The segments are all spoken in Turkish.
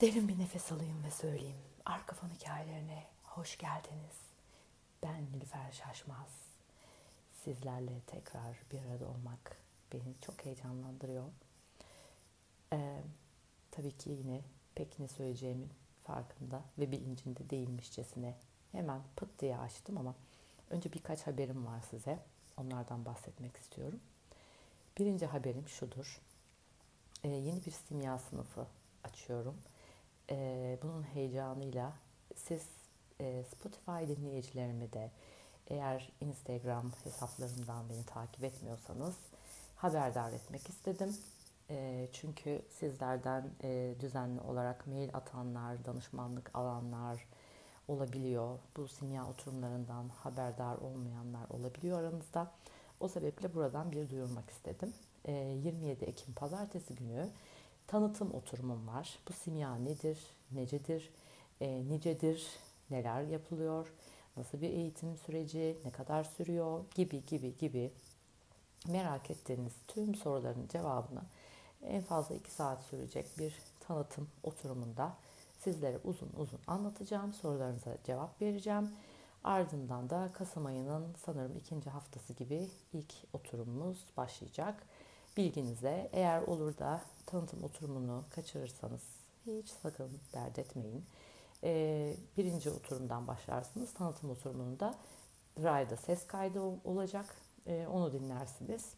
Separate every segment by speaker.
Speaker 1: Derin bir nefes alayım ve söyleyeyim. Arka fon hikayelerine hoş geldiniz. Ben Nilüfer Şaşmaz. Sizlerle tekrar bir arada olmak beni çok heyecanlandırıyor. Ee, tabii ki yine pek ne söyleyeceğimin farkında ve bilincinde değilmişçesine hemen pıt diye açtım ama önce birkaç haberim var size. Onlardan bahsetmek istiyorum. Birinci haberim şudur. Ee, yeni bir simya sınıfı açıyorum e, bunun heyecanıyla siz e, Spotify dinleyicilerimi de eğer Instagram hesaplarımdan beni takip etmiyorsanız haberdar etmek istedim. E, çünkü sizlerden e, düzenli olarak mail atanlar, danışmanlık alanlar olabiliyor. Bu simya oturumlarından haberdar olmayanlar olabiliyor aranızda. O sebeple buradan bir duyurmak istedim. E, 27 Ekim Pazartesi günü tanıtım oturumum var. Bu simya nedir, necedir, e, nicedir, neler yapılıyor, nasıl bir eğitim süreci, ne kadar sürüyor gibi gibi gibi merak ettiğiniz tüm soruların cevabını en fazla 2 saat sürecek bir tanıtım oturumunda sizlere uzun uzun anlatacağım. Sorularınıza cevap vereceğim. Ardından da Kasım ayının sanırım ikinci haftası gibi ilk oturumumuz başlayacak. Bilginize eğer olur da tanıtım oturumunu kaçırırsanız hiç sakın dert etmeyin. Ee, birinci oturumdan başlarsınız. Tanıtım oturumunda Ray'da ses kaydı olacak. Ee, onu dinlersiniz.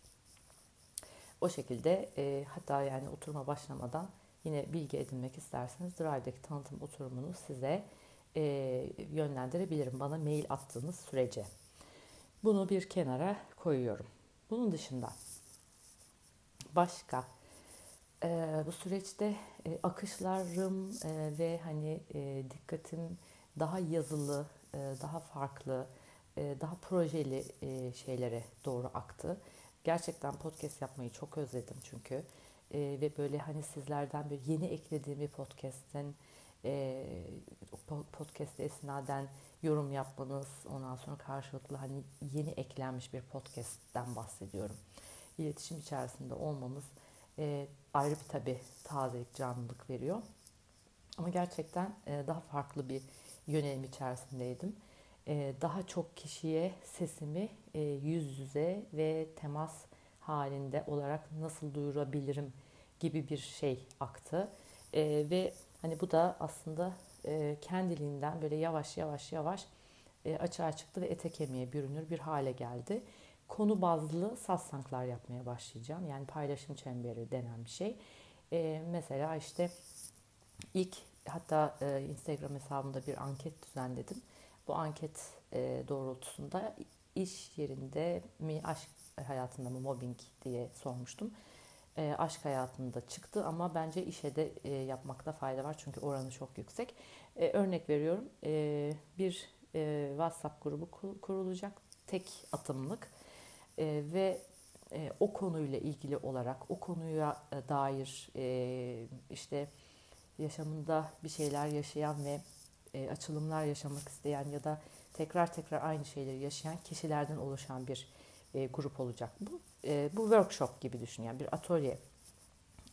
Speaker 1: O şekilde e, hatta yani oturuma başlamadan yine bilgi edinmek isterseniz Drive'daki tanıtım oturumunu size e, yönlendirebilirim bana mail attığınız sürece. Bunu bir kenara koyuyorum. Bunun dışında başka e, bu süreçte e, akışlarım e, ve hani e, dikkatim daha yazılı, e, daha farklı, e, daha projeli e, şeylere doğru aktı. Gerçekten podcast yapmayı çok özledim çünkü e, ve böyle hani sizlerden bir yeni eklediğim bir podcast'in e, podcast esnaden yorum yapmanız, ondan sonra karşılıklı hani yeni eklenmiş bir podcast'ten bahsediyorum. İletişim içerisinde olmamız e, ayrı bir tabi tazelik, canlılık veriyor. Ama gerçekten e, daha farklı bir yönelim içerisindeydim. E, daha çok kişiye sesimi e, yüz yüze ve temas halinde olarak nasıl duyurabilirim gibi bir şey aktı. E, ve hani bu da aslında e, kendiliğinden böyle yavaş yavaş yavaş e, açığa çıktı ve ete kemiğe bürünür bir hale geldi konu bazlı sastanklar yapmaya başlayacağım. Yani paylaşım çemberi denen bir şey. E, mesela işte ilk hatta e, Instagram hesabımda bir anket düzenledim. Bu anket e, doğrultusunda iş yerinde mi aşk hayatında mı mobbing diye sormuştum. E, aşk hayatında çıktı ama bence işe de e, yapmakta fayda var çünkü oranı çok yüksek. E, örnek veriyorum e, bir e, WhatsApp grubu kurulacak tek atımlık e, ve e, o konuyla ilgili olarak o konuya e, dair e, işte yaşamında bir şeyler yaşayan ve e, açılımlar yaşamak isteyen ya da tekrar tekrar aynı şeyleri yaşayan kişilerden oluşan bir e, grup olacak. Bu e, bu workshop gibi düşün yani bir atölye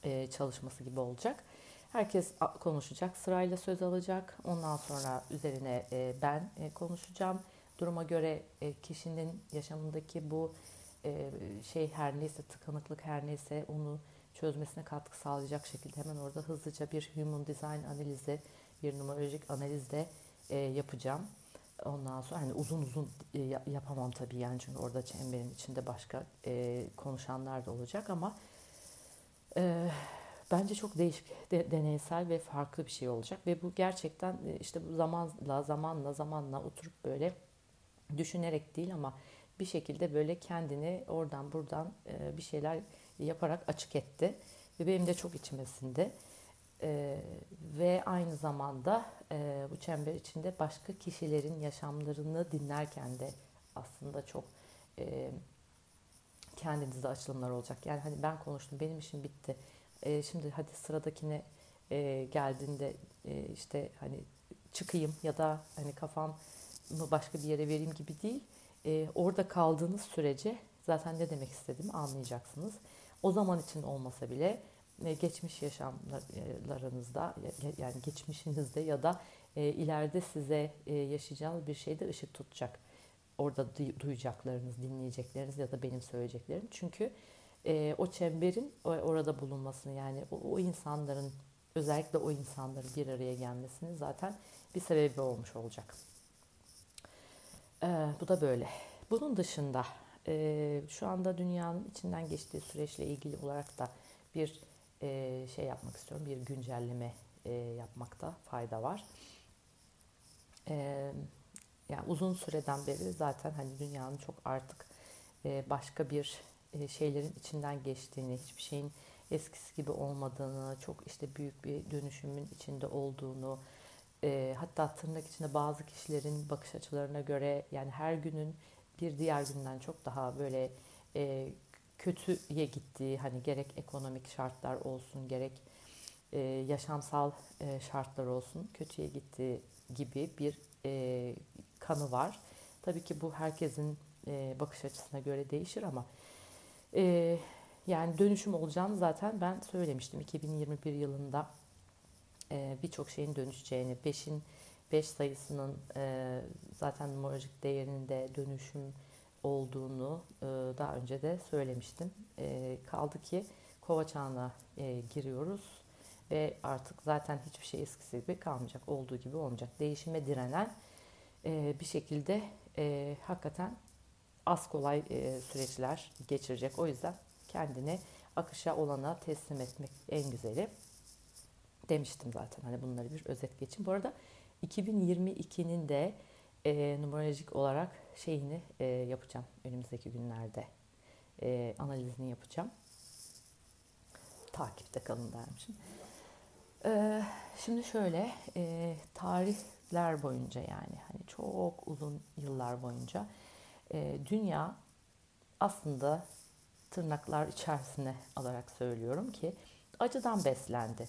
Speaker 1: e, çalışması gibi olacak. Herkes konuşacak, sırayla söz alacak. Ondan sonra üzerine e, ben e, konuşacağım. Duruma göre e, kişinin yaşamındaki bu e, şey her neyse tıkanıklık her neyse onu çözmesine katkı sağlayacak şekilde hemen orada hızlıca bir human design analizi, bir numerolojik analiz de e, yapacağım. Ondan sonra hani uzun uzun e, yapamam tabii yani çünkü orada çemberin içinde başka konuşanlar da olacak ama bence çok değişik, de, deneysel ve farklı bir şey olacak ve bu gerçekten işte zamanla zamanla zamanla oturup böyle düşünerek değil ama bir şekilde böyle kendini oradan buradan e, bir şeyler yaparak açık etti. Ve benim de çok içimesinde. E, ve aynı zamanda e, bu çember içinde başka kişilerin yaşamlarını dinlerken de aslında çok e, kendinizde açılımlar olacak. Yani hani ben konuştum, benim işim bitti. E, şimdi hadi sıradakine geldiğinde işte hani çıkayım ya da hani kafamı başka bir yere vereyim gibi değil e, orada kaldığınız sürece zaten ne demek istediğimi anlayacaksınız. O zaman için olmasa bile e, geçmiş yaşamlarınızda yani geçmişinizde ya da e, ileride size e, yaşayacağınız bir şeyde ışık tutacak. Orada duyacaklarınız, dinleyecekleriniz ya da benim söyleyeceklerim. Çünkü e, o çemberin orada bulunmasını yani o, o insanların özellikle o insanların bir araya gelmesini zaten bir sebebi olmuş olacak. E, bu da böyle. Bunun dışında e, şu anda dünyanın içinden geçtiği süreçle ilgili olarak da bir e, şey yapmak istiyorum. Bir güncelleme e, yapmakta fayda var. E, yani uzun süreden beri zaten hani dünyanın çok artık e, başka bir e, şeylerin içinden geçtiğini, hiçbir şeyin eskisi gibi olmadığını, çok işte büyük bir dönüşümün içinde olduğunu, e, hatta tırnak içinde bazı kişilerin bakış açılarına göre yani her günün bir diğer günden çok daha böyle e, kötüye gittiği hani gerek ekonomik şartlar olsun gerek e, yaşamsal e, şartlar olsun kötüye gittiği gibi bir e, kanı var. Tabii ki bu herkesin e, bakış açısına göre değişir ama e, yani dönüşüm olacağını zaten ben söylemiştim. 2021 yılında e, birçok şeyin dönüşeceğini, 5'in 5 sayısının e, zaten numerolojik değerinde dönüşüm olduğunu e, daha önce de söylemiştim. E, kaldı ki kova çağına e, giriyoruz ve artık zaten hiçbir şey eskisi gibi kalmayacak, olduğu gibi olmayacak. Değişime direnen e, bir şekilde e, hakikaten az kolay e, süreçler geçirecek. O yüzden kendini akışa olana teslim etmek en güzeli demiştim zaten. Hani bunları bir özet geçin. Bu arada 2022'nin de e, numerolojik olarak şeyini e, yapacağım önümüzdeki günlerde. E, analizini yapacağım. Takipte kalın dermişim. E, şimdi şöyle e, tarihler boyunca yani hani çok uzun yıllar boyunca e, dünya aslında tırnaklar içerisine alarak söylüyorum ki acıdan beslendi.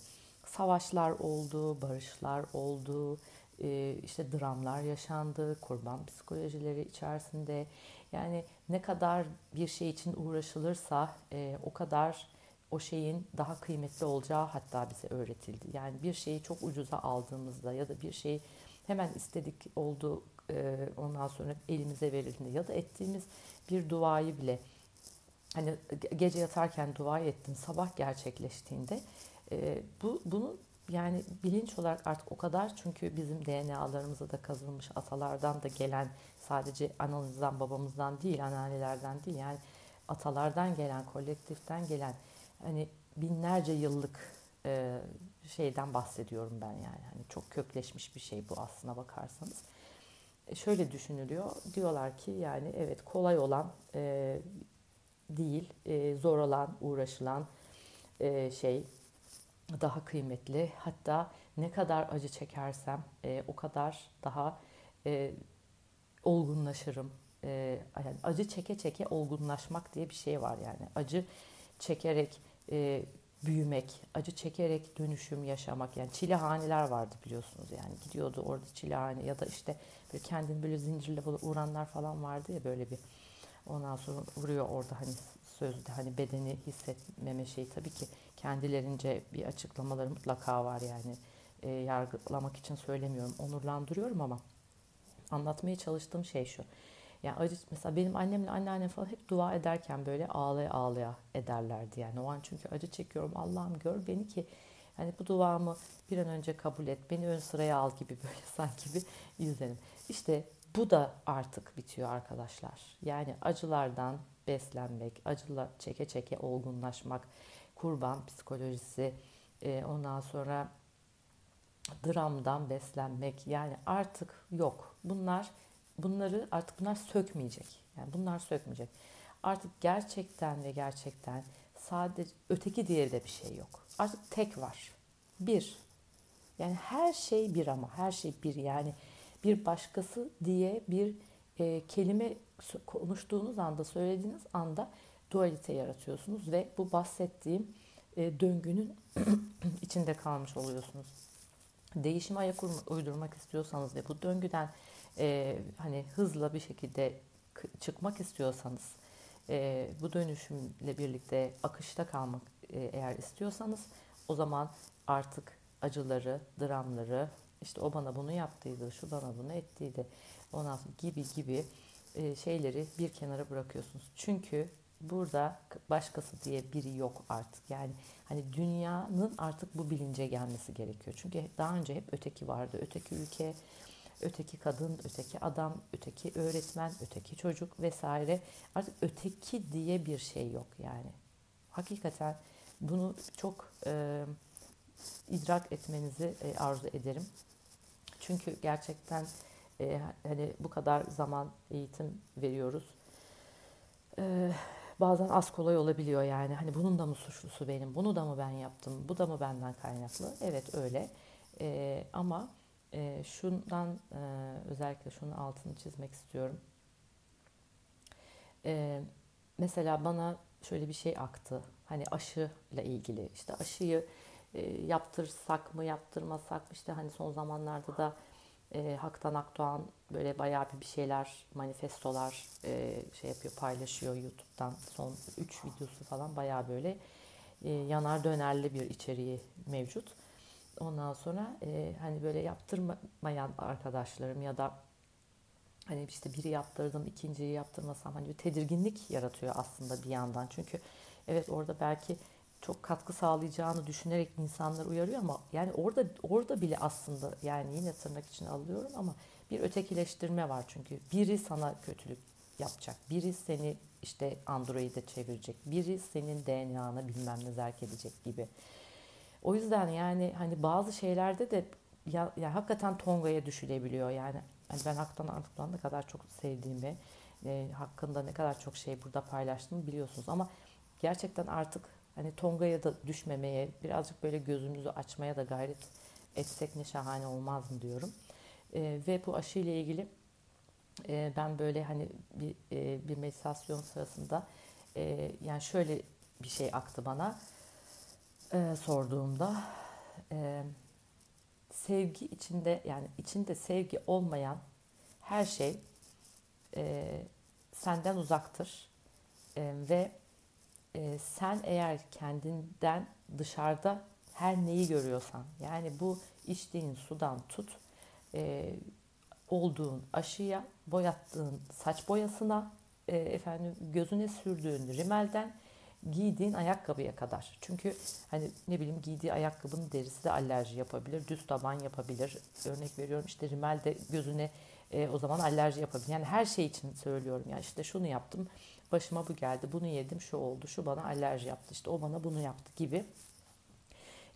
Speaker 1: Savaşlar oldu, barışlar oldu, e, işte dramlar yaşandı, kurban psikolojileri içerisinde. Yani ne kadar bir şey için uğraşılırsa e, o kadar o şeyin daha kıymetli olacağı hatta bize öğretildi. Yani bir şeyi çok ucuza aldığımızda ya da bir şeyi hemen istedik oldu e, ondan sonra elimize verildiğinde ya da ettiğimiz bir duayı bile hani gece yatarken dua ettin sabah gerçekleştiğinde e, bu bunu yani bilinç olarak artık o kadar çünkü bizim DNA'larımıza da kazınmış atalardan da gelen sadece anamızdan babamızdan değil anneannelerden değil yani atalardan gelen kolektiften gelen hani binlerce yıllık e, şeyden bahsediyorum ben yani. Hani çok kökleşmiş bir şey bu aslına bakarsanız. E, şöyle düşünülüyor. Diyorlar ki yani evet kolay olan e, değil e, zor olan uğraşılan e, şey daha kıymetli. Hatta ne kadar acı çekersem e, o kadar daha e, olgunlaşırım. E, yani acı çeke çeke olgunlaşmak diye bir şey var yani. Acı çekerek e, büyümek, acı çekerek dönüşüm yaşamak. Yani çilehaneler vardı biliyorsunuz yani. Gidiyordu orada çilehane ya da işte böyle kendini böyle zincirle böyle uğranlar falan vardı ya böyle bir. Ondan sonra vuruyor orada hani sözde hani bedeni hissetmeme şeyi tabii ki kendilerince bir açıklamaları mutlaka var yani. E, yargılamak için söylemiyorum onurlandırıyorum ama anlatmaya çalıştığım şey şu. Yani acı mesela benim annemle anneannem falan hep dua ederken böyle ağlaya ağlaya ederlerdi yani. O an çünkü acı çekiyorum. Allah'ım gör beni ki hani bu duamı bir an önce kabul et beni ön sıraya al gibi böyle sanki bir izlenim işte bu da artık bitiyor arkadaşlar yani acılardan beslenmek acılar çeke çeke olgunlaşmak kurban psikolojisi, e, ondan sonra dramdan beslenmek yani artık yok. Bunlar bunları artık bunlar sökmeyecek. Yani bunlar sökmeyecek. Artık gerçekten ve gerçekten sadece öteki diye de bir şey yok. Artık tek var. Bir. Yani her şey bir ama her şey bir yani bir başkası diye bir e, kelime konuştuğunuz anda söylediğiniz anda dualite yaratıyorsunuz ve bu bahsettiğim e, döngünün içinde kalmış oluyorsunuz. Değişime ayak uydurmak istiyorsanız ve bu döngüden e, hani hızla bir şekilde çıkmak istiyorsanız e, bu dönüşümle birlikte akışta kalmak e, eğer istiyorsanız o zaman artık acıları, dramları, işte o bana bunu yaptıydı, şu bana bunu ettiydi, ondan sonra gibi gibi e, şeyleri bir kenara bırakıyorsunuz. Çünkü burada başkası diye biri yok artık. Yani hani dünyanın artık bu bilince gelmesi gerekiyor. Çünkü daha önce hep öteki vardı. Öteki ülke, öteki kadın, öteki adam, öteki öğretmen, öteki çocuk vesaire. Artık öteki diye bir şey yok yani. Hakikaten bunu çok e, idrak etmenizi e, arzu ederim. Çünkü gerçekten e, hani bu kadar zaman eğitim veriyoruz. E, bazen az kolay olabiliyor yani. Hani bunun da mı suçlusu benim? Bunu da mı ben yaptım? Bu da mı benden kaynaklı? Evet öyle. E, ama e, şundan e, özellikle şunun altını çizmek istiyorum. E, mesela bana şöyle bir şey aktı. Hani aşıyla ilgili. İşte aşıyı e, yaptırsak mı yaptırmasak mı? İşte hani son zamanlarda da e, Haktan Akdoğan böyle bayağı bir, şeyler, manifestolar e, şey yapıyor, paylaşıyor YouTube'dan. Son 3 videosu falan bayağı böyle e, yanar dönerli bir içeriği mevcut. Ondan sonra e, hani böyle yaptırmayan arkadaşlarım ya da hani işte biri yaptırdım, ikinciyi yaptırmasam hani bir tedirginlik yaratıyor aslında bir yandan. Çünkü evet orada belki çok katkı sağlayacağını düşünerek insanlar uyarıyor ama yani orada orada bile aslında yani yine tırnak için alıyorum ama bir ötekileştirme var çünkü biri sana kötülük yapacak, biri seni işte Android'e çevirecek, biri senin DNA'na bilmem ne zerk edecek gibi. O yüzden yani hani bazı şeylerde de ya, ya hakikaten Tonga'ya düşülebiliyor yani. yani ben Hak'tan Artuk'tan ne kadar çok sevdiğimi, e, hakkında ne kadar çok şey burada paylaştığımı biliyorsunuz ama gerçekten artık hani Tonga'ya da düşmemeye, birazcık böyle gözümüzü açmaya da gayret etsek ne şahane olmaz mı diyorum. E, ve bu aşı ile ilgili e, ben böyle hani bir, e, bir meditasyon sırasında e, yani şöyle bir şey aktı bana e, sorduğumda e, sevgi içinde yani içinde sevgi olmayan her şey e, senden uzaktır e, ve e, sen eğer kendinden dışarıda her neyi görüyorsan yani bu içtiğin sudan tut e, olduğun aşıya boyattığın saç boyasına e, efendim gözüne sürdüğün rimelden giydiğin ayakkabıya kadar. Çünkü hani ne bileyim giydiği ayakkabının derisi de alerji yapabilir, düz taban yapabilir. Örnek veriyorum işte rimel de gözüne e, o zaman alerji yapabilir. Yani her şey için söylüyorum. Yani işte şunu yaptım, başıma bu geldi, bunu yedim, şu oldu, şu bana alerji yaptı, işte o bana bunu yaptı gibi.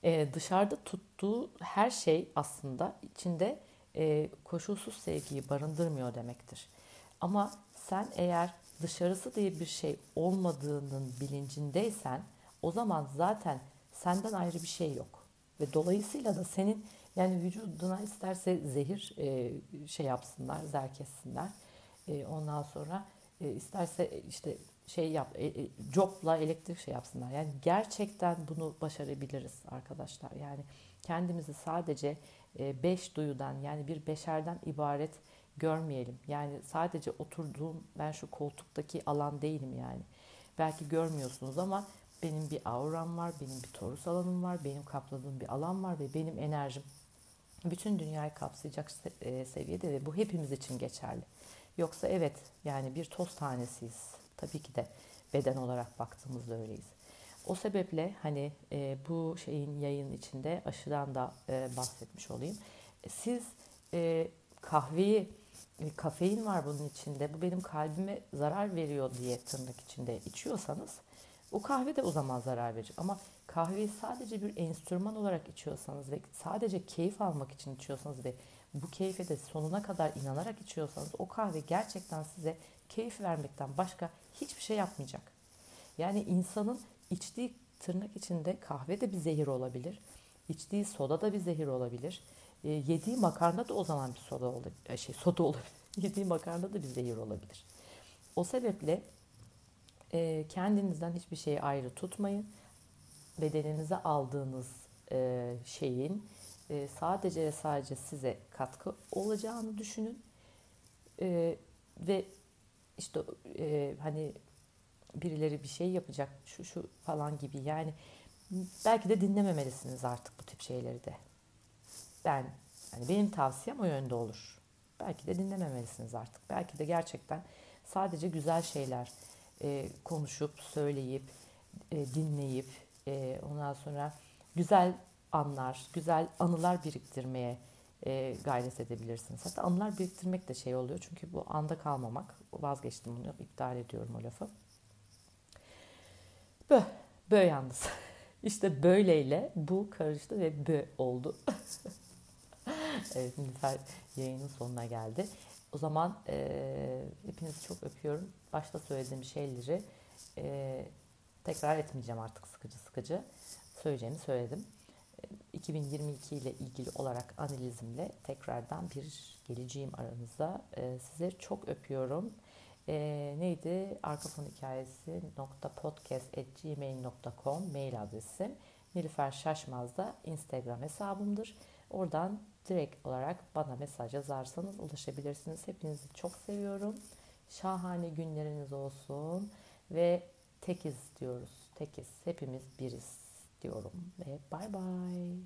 Speaker 1: E, dışarıda tuttuğu her şey aslında içinde e, koşulsuz sevgiyi barındırmıyor demektir. Ama sen eğer dışarısı diye bir şey olmadığının bilincindeysen o zaman zaten senden ayrı bir şey yok. Ve dolayısıyla da senin yani vücuduna isterse zehir e, şey yapsınlar, zerk etsinler. E, ondan sonra e, isterse işte şey yap, e, e, copla elektrik şey yapsınlar. Yani gerçekten bunu başarabiliriz arkadaşlar. Yani kendimizi sadece e, beş duyudan yani bir beşerden ibaret görmeyelim. Yani sadece oturduğum ben şu koltuktaki alan değilim yani. Belki görmüyorsunuz ama benim bir auram var, benim bir torus alanım var, benim kapladığım bir alan var ve benim enerjim bütün dünyayı kapsayacak e, seviyede ve bu hepimiz için geçerli. Yoksa evet yani bir toz tanesiyiz. Tabii ki de beden olarak baktığımızda öyleyiz. O sebeple hani e, bu şeyin yayın içinde aşıdan da e, bahsetmiş olayım. Siz e, kahveyi e, kafein var bunun içinde. Bu benim kalbime zarar veriyor diye tırnak içinde içiyorsanız o kahve de o zaman zarar verecek. Ama kahveyi sadece bir enstrüman olarak içiyorsanız ve sadece keyif almak için içiyorsanız ve bu keyfe de sonuna kadar inanarak içiyorsanız o kahve gerçekten size keyif vermekten başka hiçbir şey yapmayacak. Yani insanın içtiği tırnak içinde kahve de bir zehir olabilir. İçtiği soda da bir zehir olabilir. E, yediği makarna da o zaman bir soda olabilir. E, şey, soda olabilir. yediği makarna da bir zehir olabilir. O sebeple e, kendinizden hiçbir şeyi ayrı tutmayın. Bedeninize aldığınız e, şeyin e, sadece ve sadece size katkı olacağını düşünün. E, ve işte e, hani birileri bir şey yapacak şu şu falan gibi yani belki de dinlememelisiniz artık bu tip şeyleri de. Ben yani benim tavsiyem o yönde olur. Belki de dinlememelisiniz artık. Belki de gerçekten sadece güzel şeyler e, konuşup, söyleyip, e, dinleyip, e, ondan sonra güzel anlar, güzel anılar biriktirmeye e, gayret edebilirsiniz. Hatta anılar biriktirmek de şey oluyor. Çünkü bu anda kalmamak. Vazgeçtim bunu, iptal ediyorum o lafı. Bö, bö yalnız. İşte böyleyle bu karıştı ve bö oldu. evet Nilüfer yayının sonuna geldi. O zaman e, hepinizi çok öpüyorum. Başta söylediğim şeyleri e, tekrar etmeyeceğim artık sıkıcı sıkıcı. Söyleyeceğimi söyledim. 2022 ile ilgili olarak analizimle tekrardan bir geleceğim aranızda. E, size çok öpüyorum. E, neydi? Arka fon hikayesi podcast.gmail.com mail adresim. Nilüfer Şaşmaz da Instagram hesabımdır. Oradan direkt olarak bana mesaj yazarsanız ulaşabilirsiniz. Hepinizi çok seviyorum. Şahane günleriniz olsun ve tekiz diyoruz. Tekiz. Hepimiz biriz diyorum ve bay bay.